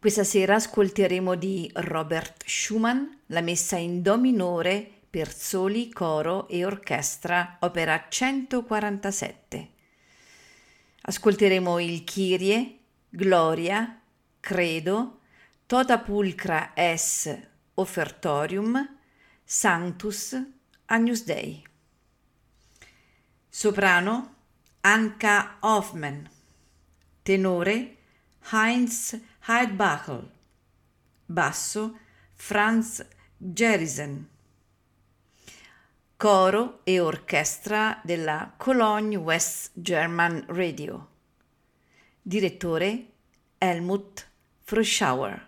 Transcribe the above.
Questa sera ascolteremo di Robert Schumann la messa in Do minore per soli, coro e orchestra, opera 147. Ascolteremo il Kyrie, Gloria, Credo, Tota Pulcra es Offertorium, Sanctus, Agnus Dei. Soprano Anka Hoffman. Tenore Heinz Heidbachel. Basso Franz Gerisen. Coro e orchestra della Cologne West German Radio. Direttore Helmut Froschauer.